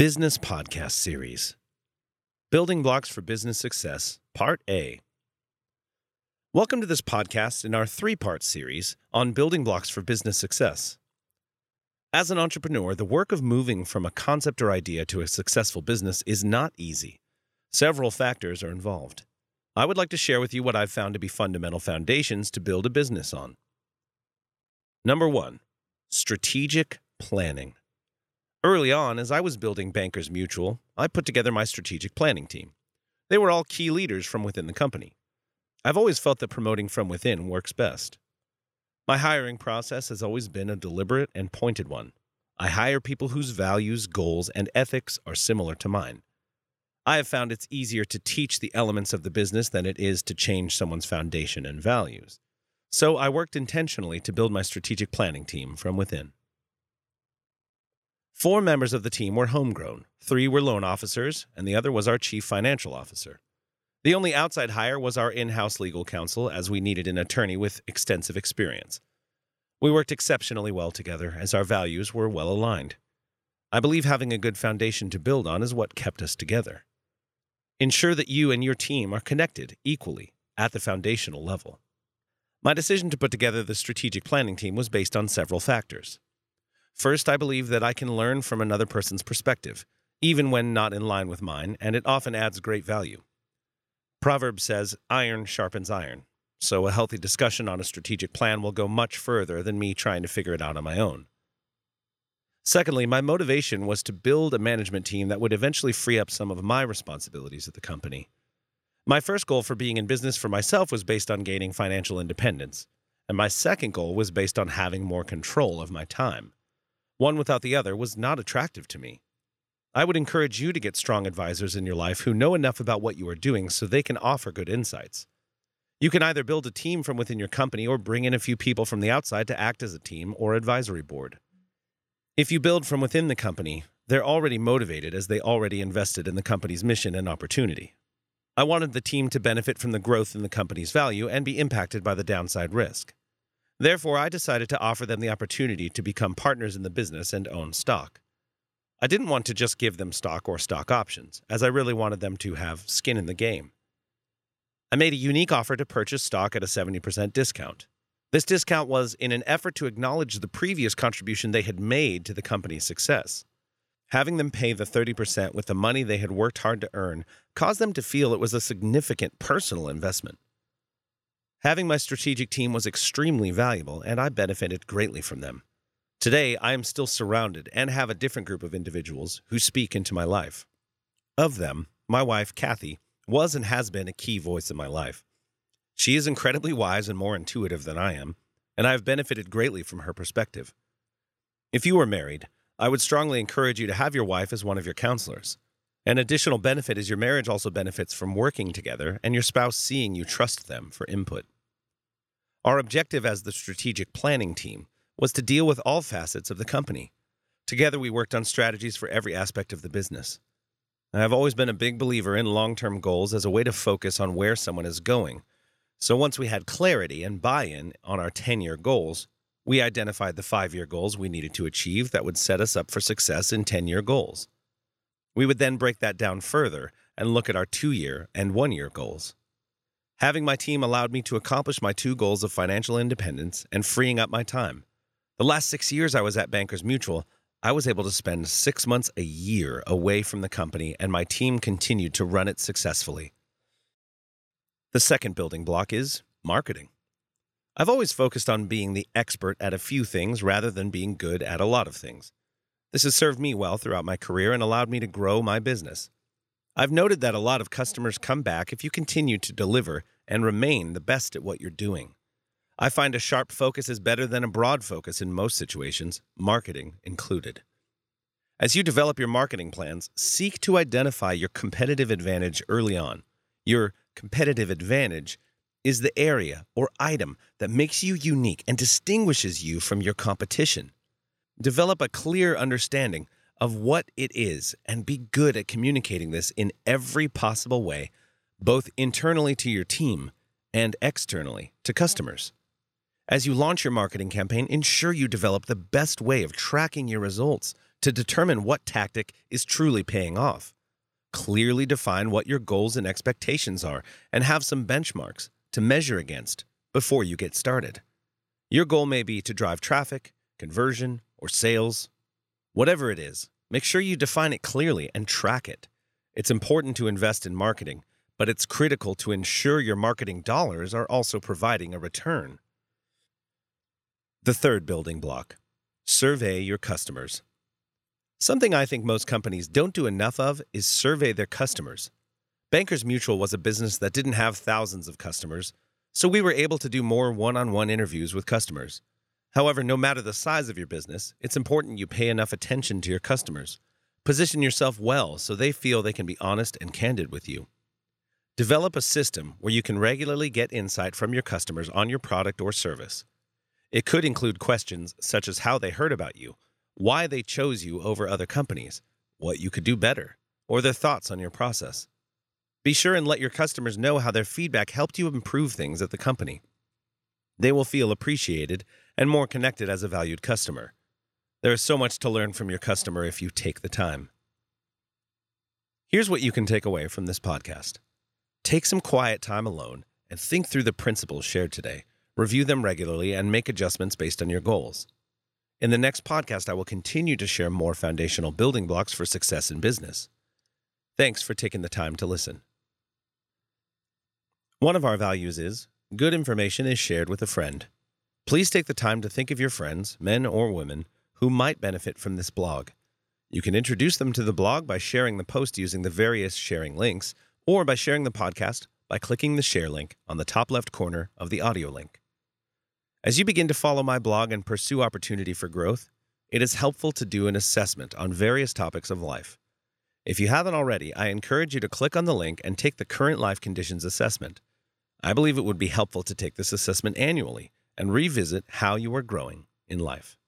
Business Podcast Series Building Blocks for Business Success, Part A. Welcome to this podcast in our three part series on building blocks for business success. As an entrepreneur, the work of moving from a concept or idea to a successful business is not easy. Several factors are involved. I would like to share with you what I've found to be fundamental foundations to build a business on. Number one, strategic planning. Early on, as I was building Bankers Mutual, I put together my strategic planning team. They were all key leaders from within the company. I've always felt that promoting from within works best. My hiring process has always been a deliberate and pointed one. I hire people whose values, goals, and ethics are similar to mine. I have found it's easier to teach the elements of the business than it is to change someone's foundation and values. So I worked intentionally to build my strategic planning team from within. Four members of the team were homegrown, three were loan officers, and the other was our chief financial officer. The only outside hire was our in house legal counsel, as we needed an attorney with extensive experience. We worked exceptionally well together, as our values were well aligned. I believe having a good foundation to build on is what kept us together. Ensure that you and your team are connected equally at the foundational level. My decision to put together the strategic planning team was based on several factors. First, I believe that I can learn from another person's perspective, even when not in line with mine, and it often adds great value. Proverbs says, iron sharpens iron, so a healthy discussion on a strategic plan will go much further than me trying to figure it out on my own. Secondly, my motivation was to build a management team that would eventually free up some of my responsibilities at the company. My first goal for being in business for myself was based on gaining financial independence, and my second goal was based on having more control of my time. One without the other was not attractive to me. I would encourage you to get strong advisors in your life who know enough about what you are doing so they can offer good insights. You can either build a team from within your company or bring in a few people from the outside to act as a team or advisory board. If you build from within the company, they're already motivated as they already invested in the company's mission and opportunity. I wanted the team to benefit from the growth in the company's value and be impacted by the downside risk. Therefore, I decided to offer them the opportunity to become partners in the business and own stock. I didn't want to just give them stock or stock options, as I really wanted them to have skin in the game. I made a unique offer to purchase stock at a 70% discount. This discount was in an effort to acknowledge the previous contribution they had made to the company's success. Having them pay the 30% with the money they had worked hard to earn caused them to feel it was a significant personal investment. Having my strategic team was extremely valuable, and I benefited greatly from them. Today, I am still surrounded and have a different group of individuals who speak into my life. Of them, my wife, Kathy, was and has been a key voice in my life. She is incredibly wise and more intuitive than I am, and I have benefited greatly from her perspective. If you are married, I would strongly encourage you to have your wife as one of your counselors. An additional benefit is your marriage also benefits from working together and your spouse seeing you trust them for input. Our objective as the strategic planning team was to deal with all facets of the company. Together, we worked on strategies for every aspect of the business. I have always been a big believer in long term goals as a way to focus on where someone is going. So once we had clarity and buy in on our 10 year goals, we identified the five year goals we needed to achieve that would set us up for success in 10 year goals. We would then break that down further and look at our two year and one year goals. Having my team allowed me to accomplish my two goals of financial independence and freeing up my time. The last six years I was at Bankers Mutual, I was able to spend six months a year away from the company, and my team continued to run it successfully. The second building block is marketing. I've always focused on being the expert at a few things rather than being good at a lot of things. This has served me well throughout my career and allowed me to grow my business. I've noted that a lot of customers come back if you continue to deliver and remain the best at what you're doing. I find a sharp focus is better than a broad focus in most situations, marketing included. As you develop your marketing plans, seek to identify your competitive advantage early on. Your competitive advantage is the area or item that makes you unique and distinguishes you from your competition. Develop a clear understanding of what it is and be good at communicating this in every possible way, both internally to your team and externally to customers. As you launch your marketing campaign, ensure you develop the best way of tracking your results to determine what tactic is truly paying off. Clearly define what your goals and expectations are and have some benchmarks to measure against before you get started. Your goal may be to drive traffic, conversion, or sales. Whatever it is, make sure you define it clearly and track it. It's important to invest in marketing, but it's critical to ensure your marketing dollars are also providing a return. The third building block survey your customers. Something I think most companies don't do enough of is survey their customers. Bankers Mutual was a business that didn't have thousands of customers, so we were able to do more one on one interviews with customers. However, no matter the size of your business, it's important you pay enough attention to your customers. Position yourself well so they feel they can be honest and candid with you. Develop a system where you can regularly get insight from your customers on your product or service. It could include questions such as how they heard about you, why they chose you over other companies, what you could do better, or their thoughts on your process. Be sure and let your customers know how their feedback helped you improve things at the company. They will feel appreciated and more connected as a valued customer. There is so much to learn from your customer if you take the time. Here's what you can take away from this podcast take some quiet time alone and think through the principles shared today, review them regularly, and make adjustments based on your goals. In the next podcast, I will continue to share more foundational building blocks for success in business. Thanks for taking the time to listen. One of our values is good information is shared with a friend. Please take the time to think of your friends, men or women, who might benefit from this blog. You can introduce them to the blog by sharing the post using the various sharing links, or by sharing the podcast by clicking the share link on the top left corner of the audio link. As you begin to follow my blog and pursue opportunity for growth, it is helpful to do an assessment on various topics of life. If you haven't already, I encourage you to click on the link and take the current life conditions assessment. I believe it would be helpful to take this assessment annually and revisit how you are growing in life.